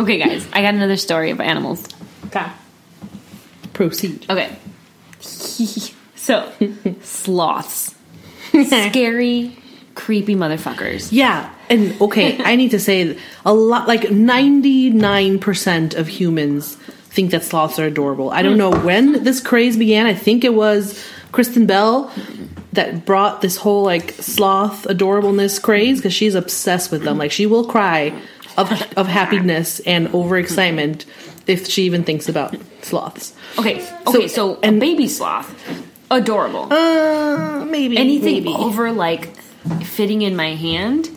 Okay, guys, I got another story of animals. Okay. Proceed. Okay. so, sloths. Scary, creepy motherfuckers. Yeah, and okay, I need to say a lot like 99% of humans think that sloths are adorable. I don't hmm. know when this craze began. I think it was Kristen Bell that brought this whole like sloth adorableness craze because she's obsessed with them. Like she will cry of of happiness and overexcitement if she even thinks about sloths. Okay, okay, so, and- a baby sloth, adorable. Uh, maybe Anything maybe. over like fitting in my hand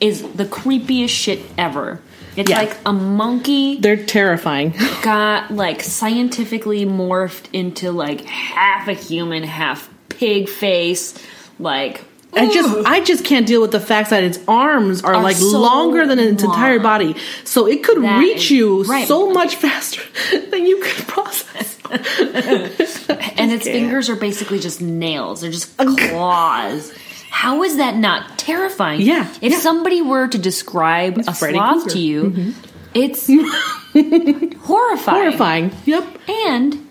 is the creepiest shit ever. It's Yeah. like a monkey They're terrifying. got like scientifically morphed into like half a human, half pig face. Like I just I just can't deal with the fact that its arms are, Are like so longer than its entire body. So it could That reach you right. so much faster than you could process. and its fingers are basically just nails. They're just claws. How is that not terrifying? Yeah, If yeah. somebody were to describe a Freddy sloth to you, mm-hmm. it's horrifying. Horrifying. Yep. And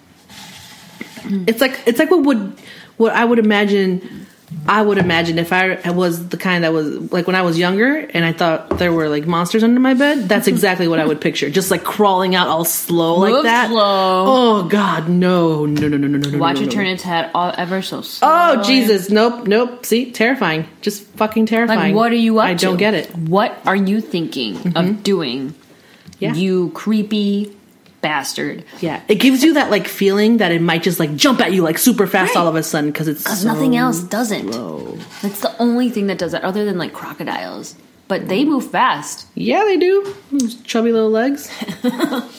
It's like it's like what would what I would imagine I would imagine if I was the kind that was like when I was younger and I thought there were like monsters under my bed. That's exactly what I would picture. Just like crawling out all slow like Move that. slow. Oh God, no, no, no, no, no, no, no. watch no, it no. turn its head all, ever so oh, slow. Oh Jesus! Nope, nope. See, terrifying. Just fucking terrifying. Like, what are you up I to? I don't get it. What are you thinking of mm-hmm. doing? Yeah. You creepy bastard. Yeah, it gives you that like feeling that it might just like jump at you like super fast Right. all of a sudden because it's Because so nothing else doesn't. slow. That's the only thing that does that, other than like crocodiles. But they move fast. Yeah, they do. Those chubby little legs.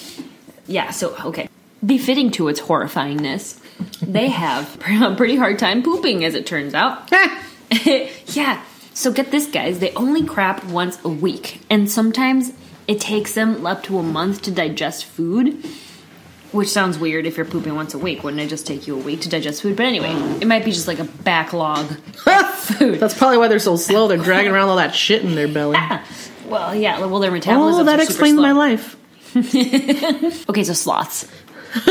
Yeah, so, okay. Befitting to its horrifyingness, they have a pretty hard time pooping, as it turns out. yeah, so get this, guys. They only crap once a week. And sometimes it takes them up to a month to digest food. Which sounds weird if you're pooping once a week. Wouldn't it just take you a week to digest food? But anyway, it might be just like a backlog of food. That's probably why they're so slow. They're dragging around all that shit in their belly. Well, yeah, well, their metabolism. Oh, that explains my life. Okay, so sloths.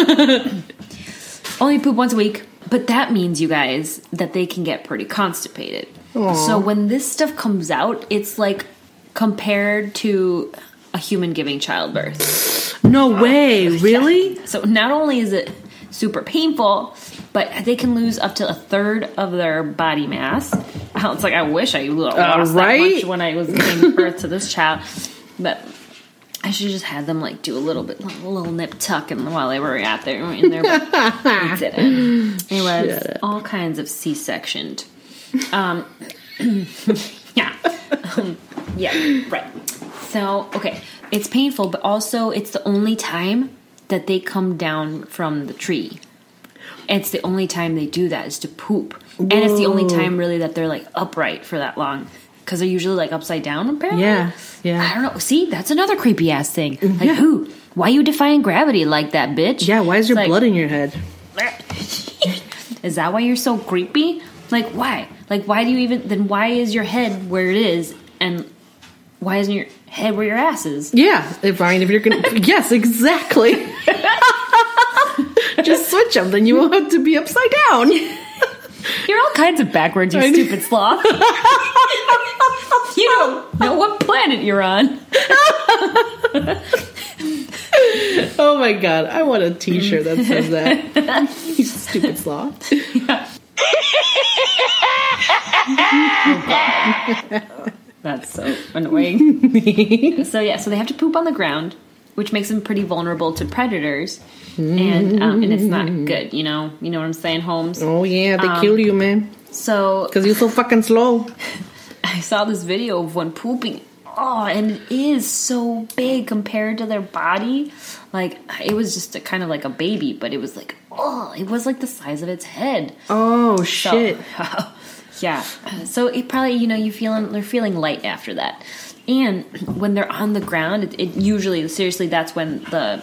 Only poop once a week, but that means, you guys, that they can get pretty constipated. So when this stuff comes out, it's like compared to a human giving childbirth. No way, really? So not only is it super painful, but they can lose up to a third of their body mass. It's like I wish I lost that right? much when I was giving birth to this child, but I should just had them like do a little bit, a little nip tuck, and while they were out there in there, but they didn't. It was all kinds of C-sectioned. Um, yeah, um, yeah, right. So okay, it's painful, but also it's the only time that they come down from the tree. It's the only time they do that is to poop, and it's the only time really that they're like upright for that long because they're usually like upside down. Apparently, Yeah, yeah. I don't know. See, that's another creepy ass thing. Mm-hmm. Like who? Why you defying gravity like that, bitch? Yeah, why is your like, blood in your head? Is that why you're so creepy? Like why? Like why do you even? Then why is your head where it is, and why isn't your head where your ass is? Yeah, if I mean, if you're gonna, yes, exactly. Just switch them, then you won't have to be upside down. You're all kinds of backwards, you I know. stupid sloth. you don't know what planet you're on. Oh my god, I want a T-shirt that says that. you stupid sloth. That's so annoying. so yeah, so they have to poop on the ground, which makes them pretty vulnerable to predators, and um, and it's not good. You know, you know what I'm saying, Holmes. Oh yeah, they Um, kill you, man, So because you're so fucking slow. I saw this video of one pooping. Oh, and it is so big compared to their body. Like it was just a, kind of like a baby, but it was like oh, it was like the size of its head. Oh So- shit. Yeah. So it probably you know you feeling they're feeling light after that, and when they're on the ground, it, it usually seriously that's when the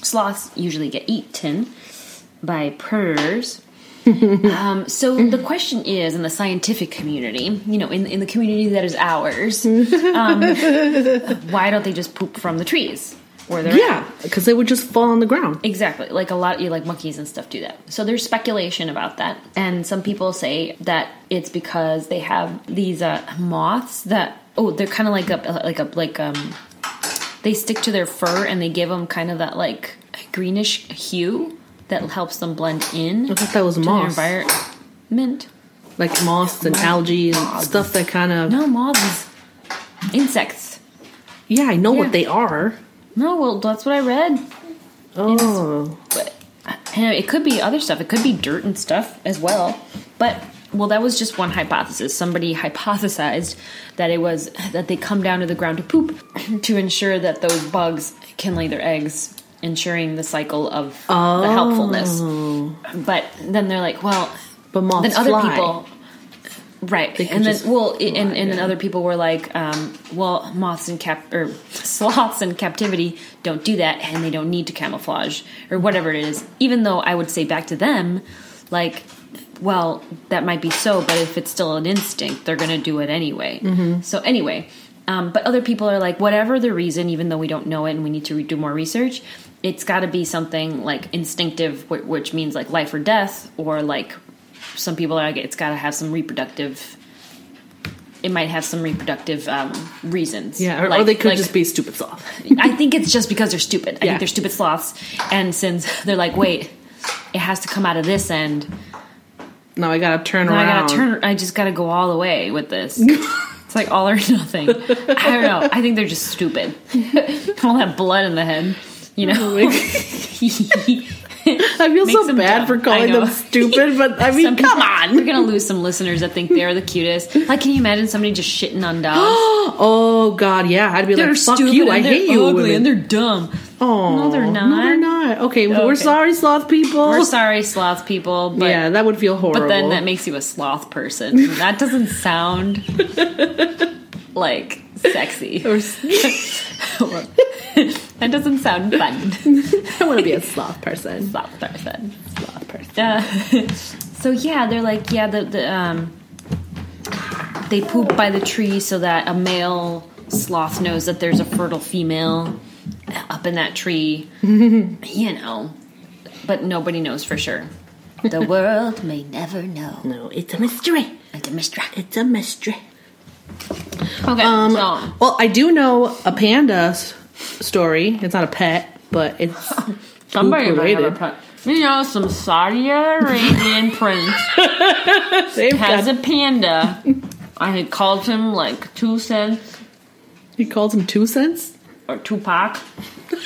sloths usually get eaten by predators. um, so the question is, in the scientific community, you know, in in the community that is ours, um, why don't they just poop from the trees where they're? Yeah, because they would just fall on the ground. Exactly. Like a lot, you like monkeys and stuff do that. So there's speculation about that, and some people say that it's because they have these uh, moths that oh, they're kind of like a like a like um, they stick to their fur and they give them kind of that like greenish hue that helps them blend in I thought that was moss. environment. like moss and algae and stuff that kind of. No moths, insects. Yeah, I know Yeah. what they are. No, well, that's what I read. Oh, but it could be other stuff. It could be dirt and stuff as well. But well, that was just one hypothesis. Somebody hypothesized that it was that they come down to the ground to poop to ensure that those bugs can lay their eggs, ensuring the cycle of the oh. helpfulness. But then they're like, well, but moths then other fly. people. Right, and then well, and, and then other people were like, um, "Well, moths and cap or sloths in captivity don't do that, and they don't need to camouflage or whatever it is." Even though I would say back to them, like, well, that might be so, but if it's still an instinct, they're going to do it anyway. Mm-hmm. So anyway, um, but other people are like, whatever the reason, even though we don't know it and we need to re- do more research, it's got to be something like instinctive, which means like life or death, or like some people are like, it's got to have some reproductive. It might have some reproductive um, reasons. Yeah, or, or they could like- just be stupid sloth. I think it's just because they're stupid. I Yeah. think they're stupid sloths, and since they're like, wait, it has to come out of this end. Now I gotta turn around. I gotta turn. I just gotta go all the way with this. it's like all or nothing. I don't know. I think they're just stupid. all that blood in the head, you know. I feel so bad dumb. for calling them stupid, but I mean, Some come on. We're gonna lose some listeners that think they're the cutest. Like, can you imagine somebody just shitting on dogs? Oh God, yeah, I'd be they're like, fuck you, I hate you, ugly women. and they're dumb. oh, No, they're not. No, they're not. Okay, well, we're sorry, sloth people. We're sorry, sloth people, but yeah, that would feel horrible. But then that makes you a sloth person. That doesn't sound like sexy. Or- that doesn't sound fun. I want to be a sloth person. Sloth person. Sloth person. Uh, so yeah, they're like yeah the the um they poop by the tree so that a male sloth knows that there's a fertile female up in that tree. you know, but nobody knows for sure. The world may never know. No, it's a mystery. It's a mystery. It's a mystery. Okay, Um, so well, I do know a panda s- story. It's not a pet, but it's Somebody might have a related. pet. You know, some Saudi Arabian prince has a panda. I had called him like two cents he calls him two cents. or Tupac.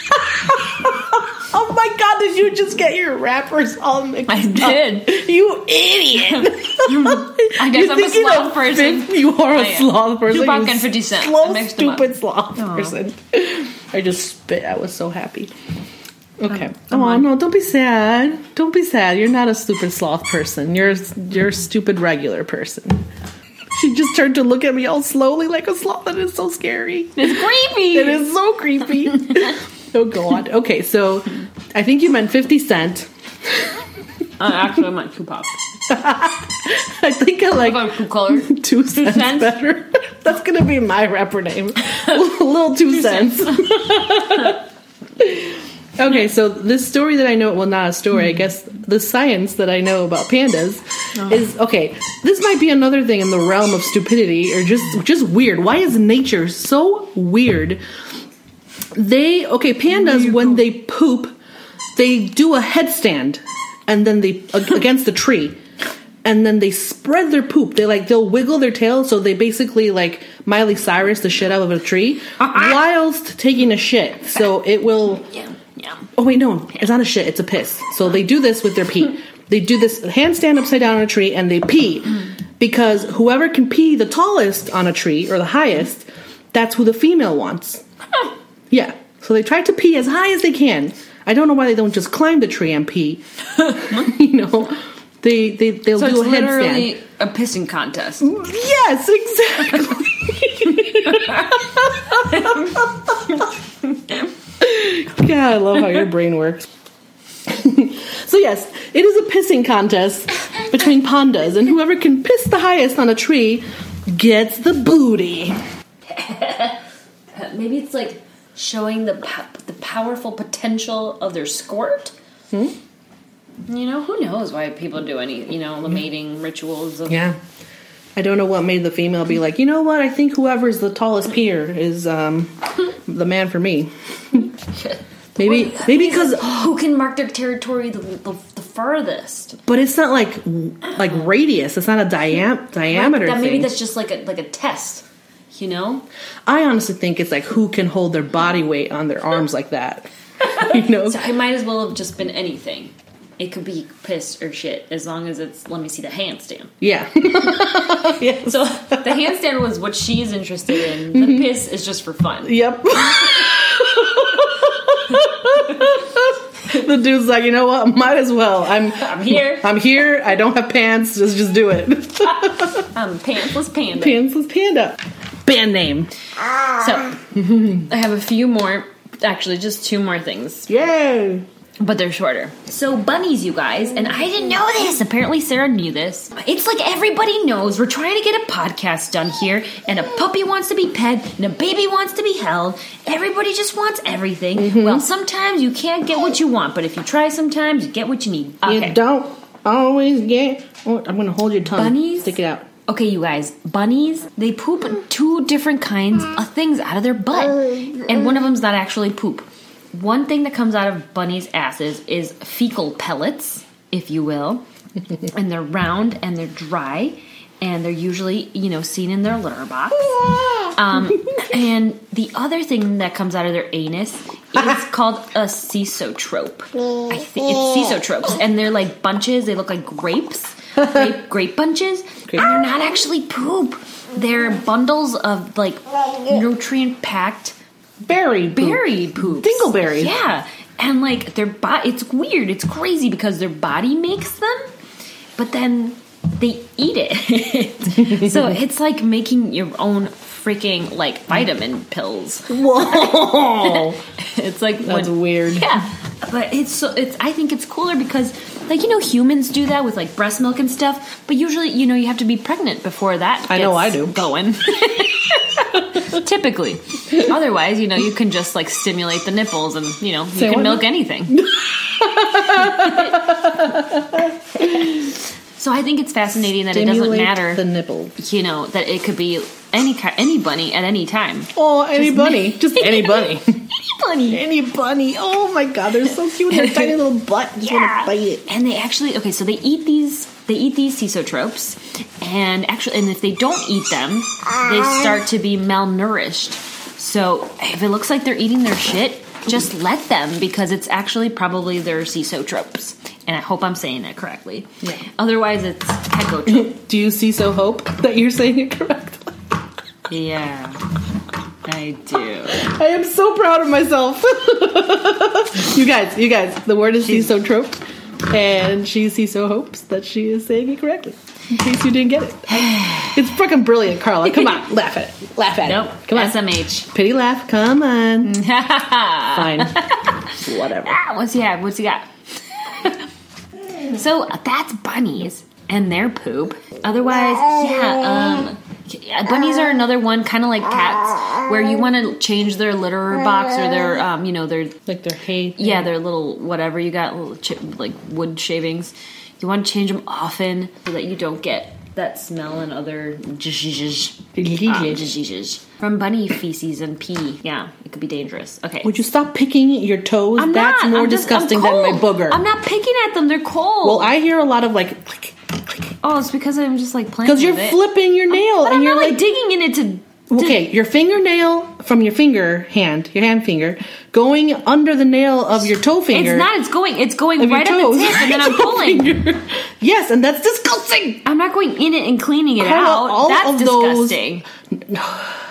Oh my god! Did you just get your rappers all mixed I up? did. You idiot! I guess I'm a sloth person. You are a oh, am. sloth person. Tupac and 50 Cent. Slow, I mixed them up. stupid sloth person. I just spit. I was so happy. Okay. Oh on. no! Don't be sad. Don't be sad. You're not a stupid sloth person. You're you're a stupid regular person. She just turned to look at me all slowly like a sloth. That is so scary. It's creepy. It is so creepy. oh god. Okay, so I think you meant fifty cent. Uh, actually, I'm like Tupac. I think I like I'm two colors. two cents, cents? better. That's gonna be my rapper name. A little two, cents. okay, so this story that I know, well, not a story, I guess the science that I know about pandas is okay. This might be another thing in the realm of stupidity or just just weird. Why is nature so weird? They okay, pandas when they poop, they do a headstand and then they against the tree and then they spread their poop. They like they'll wiggle their tail, so they basically like Miley Cyrus the shit out of a tree whilst taking a shit. So it will. Yeah, yeah. Oh wait, no, it's not a shit. It's a piss. So they do this with their pee. They do this handstand upside down on a tree and they pee because whoever can pee the tallest on a tree or the highest, that's who the female wants. Yeah. So they try to pee as high as they can. I don't know why they don't just climb the tree and pee. you know, they they they'll So it's do a headstand. literally a pissing contest. Yes, exactly. God, I love how your brain works. so yes, it is a pissing contest between pandas, and whoever can piss the highest on a tree gets the booty. Maybe it's like showing the po- the powerful potential of their squirt. Hmm? You know, who knows why people do any, you know, the mating rituals of Yeah. I don't know what made the female be like, you know what, I think whoever's the tallest peer is um, the man for me. Maybe, maybe because, who can mark their territory the, the, the furthest. but it's not like like radius. It's not a diam- diameter That maybe thing. that's just like a like a test. You know, I honestly think it's like who can hold their body weight on their arms like that. You know, so it might as well have just been anything. It could be piss or shit as long as it's. Let me see the handstand. yeah, yes. So the handstand was what she's interested in. The mm-hmm. piss is just for fun. Yep. the dude's like, you know what? Might as well. I'm I'm here. I'm here. I don't have pants. Just just do it. I'm pantsless panda. Pantsless panda. Band name. Ah. So I have a few more. Actually, just two more things, Yay. but they're shorter. So bunnies, you guys, and I didn't know this. Apparently, Sarah knew this. It's like everybody knows we're trying to get a podcast done here, and a puppy wants to be pet, and a baby wants to be held. Everybody just wants everything. Mm-hmm. Well, sometimes you can't get what you want, but if you try, sometimes you get what you need. Okay. You don't always get. Oh, I'm gonna hold your tongue. Bunnies? Stick it out. Okay, you guys, bunnies, they poop two different kinds of things out of their butt. And one of them's not actually poop. One thing that comes out of bunnies' asses is fecal pellets, if you will. and they're round and they're dry. And they're usually, you know, seen in their litter box. Um, and the other thing that comes out of their anus is called a cesotrope. I think it's cesotropes, and they're like bunches. They look like grapes, grape, grape bunches, and they're not actually poop. They're bundles of like nutrient packed Berry. poop. berry poop. Dingleberry. Yeah, and like their body. It's weird. It's crazy because their body makes them, but then they eat it. so it's like making your own freaking like vitamin pills. Whoa. It's like That's when- weird. Yeah, but it's so it's. I think it's cooler because, like you know, humans do that with like breast milk and stuff. But usually, you know, you have to be pregnant before that. I know I do. Going. Typically, otherwise, you know, you can just like stimulate the nipples, and you know, you Say can milk now? anything. So I think it's fascinating that it doesn't matter. the nipple. you know that it could be any any bunny at any time. Oh, any bunny. Just any bunny. Any bunny. any bunny. Oh my god, they're so cute. Their tiny little butt. Just Yeah, bite it. and they actually okay. So they eat these. They eat these cesotropes, and actually, and if they don't eat them, they start to be malnourished. So if it looks like they're eating their shit, just let them because it's actually probably their cesotropes. And I hope I'm saying that correctly. Yeah. Otherwise, it's kekotrope. Do you see so hope that you're saying it correctly? yeah, I do. I am so proud of myself. you guys, you guys, the word is she's so trope, and she sees so hopes that she is saying it correctly. In case you didn't get it, it's fucking brilliant, Carla. Come on, laugh at it. Laugh at Nope. it. Come on, SMH. pity laugh. Come on, fine, whatever. Ah, what's he have? What's he got? So that's bunnies and their poop. Otherwise, yeah, um, bunnies are another one, kind of like cats, where you want to change their litter box or their, um, you know, their Like their hay. yeah, their little whatever you got, little like wood shavings. You want to change them often so that you don't get that smell and other from bunny feces and pee. Yeah, it could be dangerous. Okay. Would you stop picking your toes? I'm That's not. more I'm just- I'm disgusting than my cold. booger. I'm not picking at them. They're cold. well, I hear a lot of like click click oh, it's because I'm just like playing. because you're with it. flipping your nail But and I'm you're not like, like digging in it to. to- Okay, your fingernail from your finger hand, your hand finger, going under the nail of your toe finger. It's not. It's going. It's going of your right at the toes. tip, and then I'm pulling. finger. Yes, and that's disgusting. I'm not going in it and cleaning it Carla, out. all That's of those- disgusting.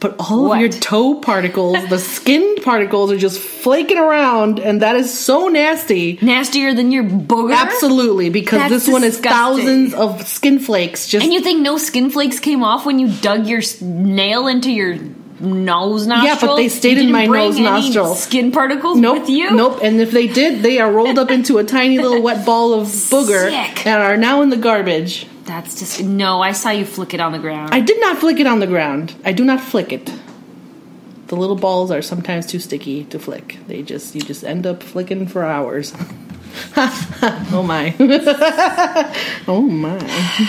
But all What? of your toe particles, the skin particles, are just flaking around, and that is so nasty. Nastier than your booger. Absolutely, because That's this one is thousands of skin flakes. Just And you think no skin flakes came off when you dug your nail into your nose nostril. Yeah, but they stayed in my nose any nostril. Skin particles Nope, with you. nope. And if they did, they are rolled up into a tiny little wet ball of booger Sick. and are now in the garbage. That's just no. I saw you flick it on the ground. I did not flick it on the ground. I do not flick it. The little balls are sometimes too sticky to flick. They just you just end up flicking for hours. oh my. oh my.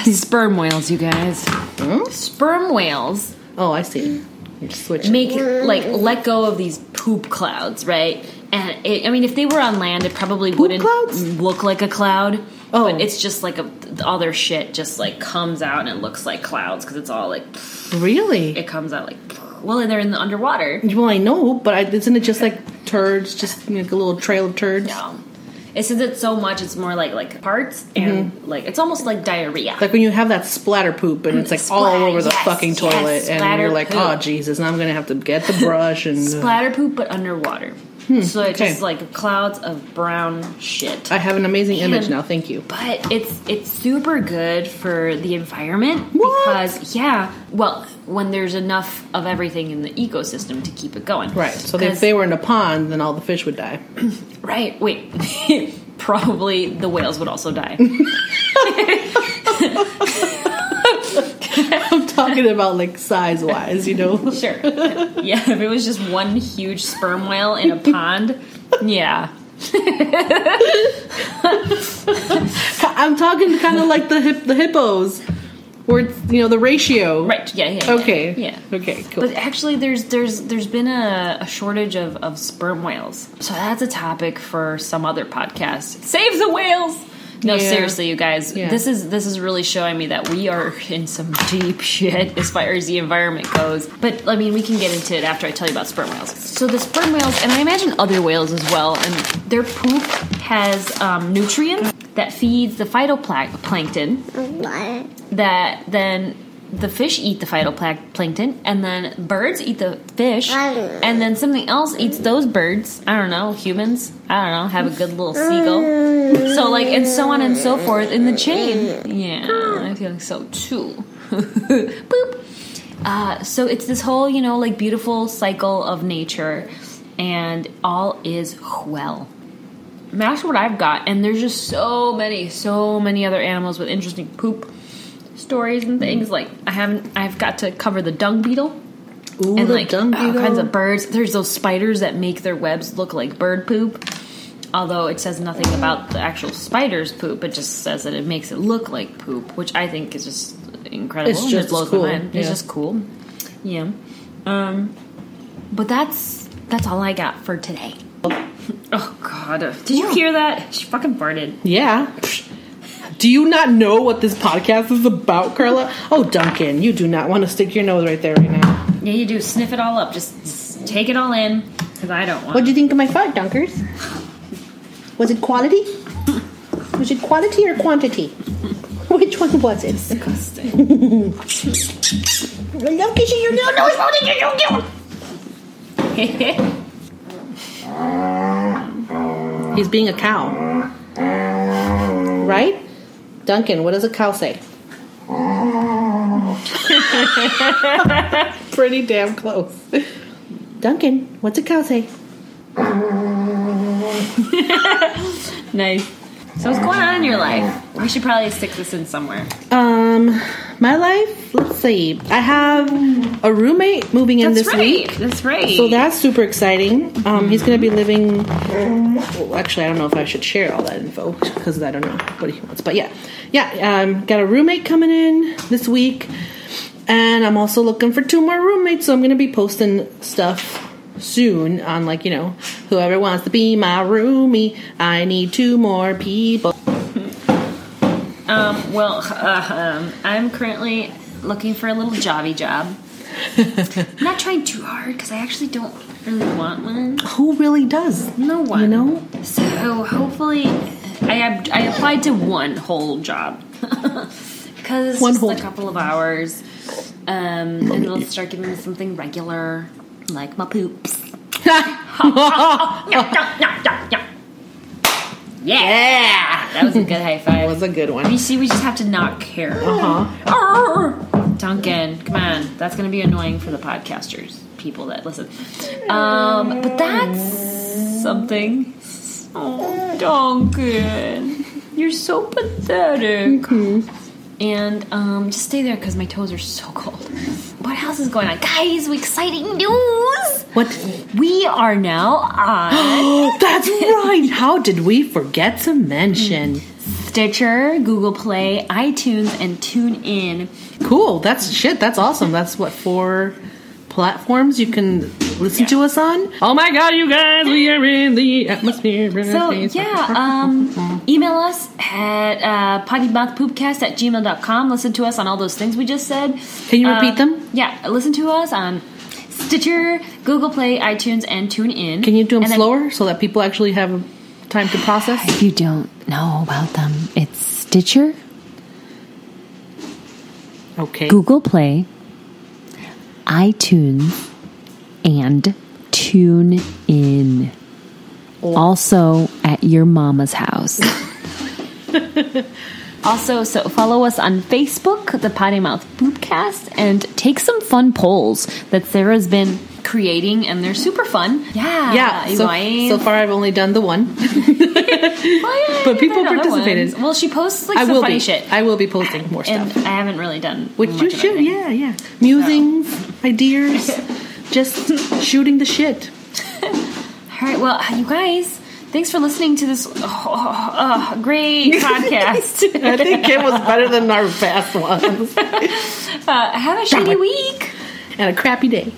Sperm whales, you guys. Huh? Sperm whales Oh, I see. Switch. make like let go of these poop clouds, right? And it, I mean, if they were on land, it probably wouldn't clouds? look like a cloud. Oh. but it's just like a, all their shit just like comes out and it looks like clouds because it's all like Really? it comes out like well, and they're in the underwater. Well, I know, but I, isn't it just like turds, just you know, like a little trail of turds? No. It says it so much, it's more like like parts and Mm-hmm. like it's almost like diarrhea. Like when you have that splatter poop and it's like all over the yes, fucking yes, toilet, and you're like, poop. oh Jesus, now I'm gonna have to get the brush and. Splatter poop, but underwater. So it's Hmm, okay. just like clouds of brown shit. I have an amazing image Man. now. Thank you. but it's it's super good for the environment What? because yeah, well, when there's enough of everything in the ecosystem to keep it going. Right. So if they were in a pond, then all the fish would die. right, wait, probably the whales would also die. Talking about like size wise, you know. sure, yeah. If it was just one huge sperm whale in a pond, yeah. I'm talking kind of like the hip, the hippos, where it's, you know the ratio. Right. Yeah. Yeah. yeah, Okay. Yeah. Okay. Cool. But actually, there's there's there's been a, a shortage of, of sperm whales, so that's a topic for some other podcast. Save the whales! No, Yeah. seriously, you guys, Yeah. this is this is really showing me that we are in some deep shit as far as the environment goes. But I mean, we can get into it after I tell you about sperm whales. So the sperm whales, and I imagine other whales as well, and their poop has um, nutrients that feeds the phytoplankton that then the fish eat the phytoplankton and then birds eat the fish and then something else eats those birds. I don't know humans. I don't know have a good little seagull. So like and so on and so forth in the chain. Yeah i feel like so too. Boop. Uh, so it's this whole you know like beautiful cycle of nature and all is well. That's what I've got, and there's just so many, so many other animals with interesting poop stories and things. Like I haven't, I've got to cover the dung beetle Ooh, and the like dung all kinds of birds. There's those spiders that make their webs look like bird poop. Although it says nothing about the actual spider's poop, it just says that it makes it look like poop, which I think is just incredible. It's just it blows cool, my mind. It's yeah. just cool. Yeah. Um, but that's that's all I got for today. Oh God! Did you hear that? She fucking farted. Yeah. Do you not know what this podcast is about, Carla? Oh, Duncan, you do not want to stick your nose right there right now. Yeah, you do. Sniff it all up. Just, take it all in, because I don't want. What do you think of my fart, Dunkers? Was it quality? Was it quality or quantity? Which one was it? disgusting. I love kissing your nose. What did you do? He's being a cow. Right? Duncan, what does a cow say? Pretty damn close. Duncan, what's a cow say? nice. So what's going on in your life? We should probably stick this in somewhere. Um, my life. Let's see. I have a roommate moving in That's this right. week. That's right. So that's super exciting. Um, he's going to be living. Well, actually, I don't know if I should share all that info because I don't know what he wants. But yeah, yeah. Um, got a roommate coming in this week, and I'm also looking for two more roommates. So I'm going to be posting stuff soon on like you know whoever wants to be my roomie. I need two more people. Um, well, uh, um, I'm currently looking for a little jobby job. I'm not trying too hard because I actually don't really want one. Who really does? No one. You know? So hopefully, I I applied to one whole job because it's One just whole- a couple of hours, um, and they'll start giving me something regular like my poops. Yeah, that was a good high five. That was a good one. You see, we just have to not care. Uh huh. Duncan, come on. That's going to be annoying for the podcasters. people that listen. Um, but that's something. Oh, Duncan, you're so pathetic. And um, just stay there because my toes are so cold. What else is going on, guys? Exciting news! What? We are now on That's right. How did we forget to mention? Stitcher, Google Play, iTunes, and TuneIn. Cool. That's shit. That's awesome. That's what four platforms you can listen to us on. Oh my god, you guys, we are in the atmosphere. So yeah, um, email us at uh, pottymouthpoopcast at gmail.com. Listen to us on all those things we just said. Can you repeat Uh, them? Yeah, listen to us on Stitcher, Google Play, iTunes, and TuneIn. Can you do them And then- slower so that people actually have time to process? If you don't know about them, it's Stitcher, Okay. Google Play, iTunes, and TuneIn. Also at your mama's house. also, so follow us on Facebook, the Potty Mouth Poopcast, and take some fun polls that Sarah's been creating, and they're super fun. Yeah, Yeah. So, so far, I've only done the one. Well, yeah, but people participated. ones. Well, she posts like I some will funny be. shit, I will be posting more and stuff. I haven't really done Which much you of should. anything. Yeah, yeah. Musings, ideas, just shooting the shit. All right, well, you guys, thanks for listening to this uh, great podcast. I think it was better than our past ones. uh, have a shitty week. And a crappy day.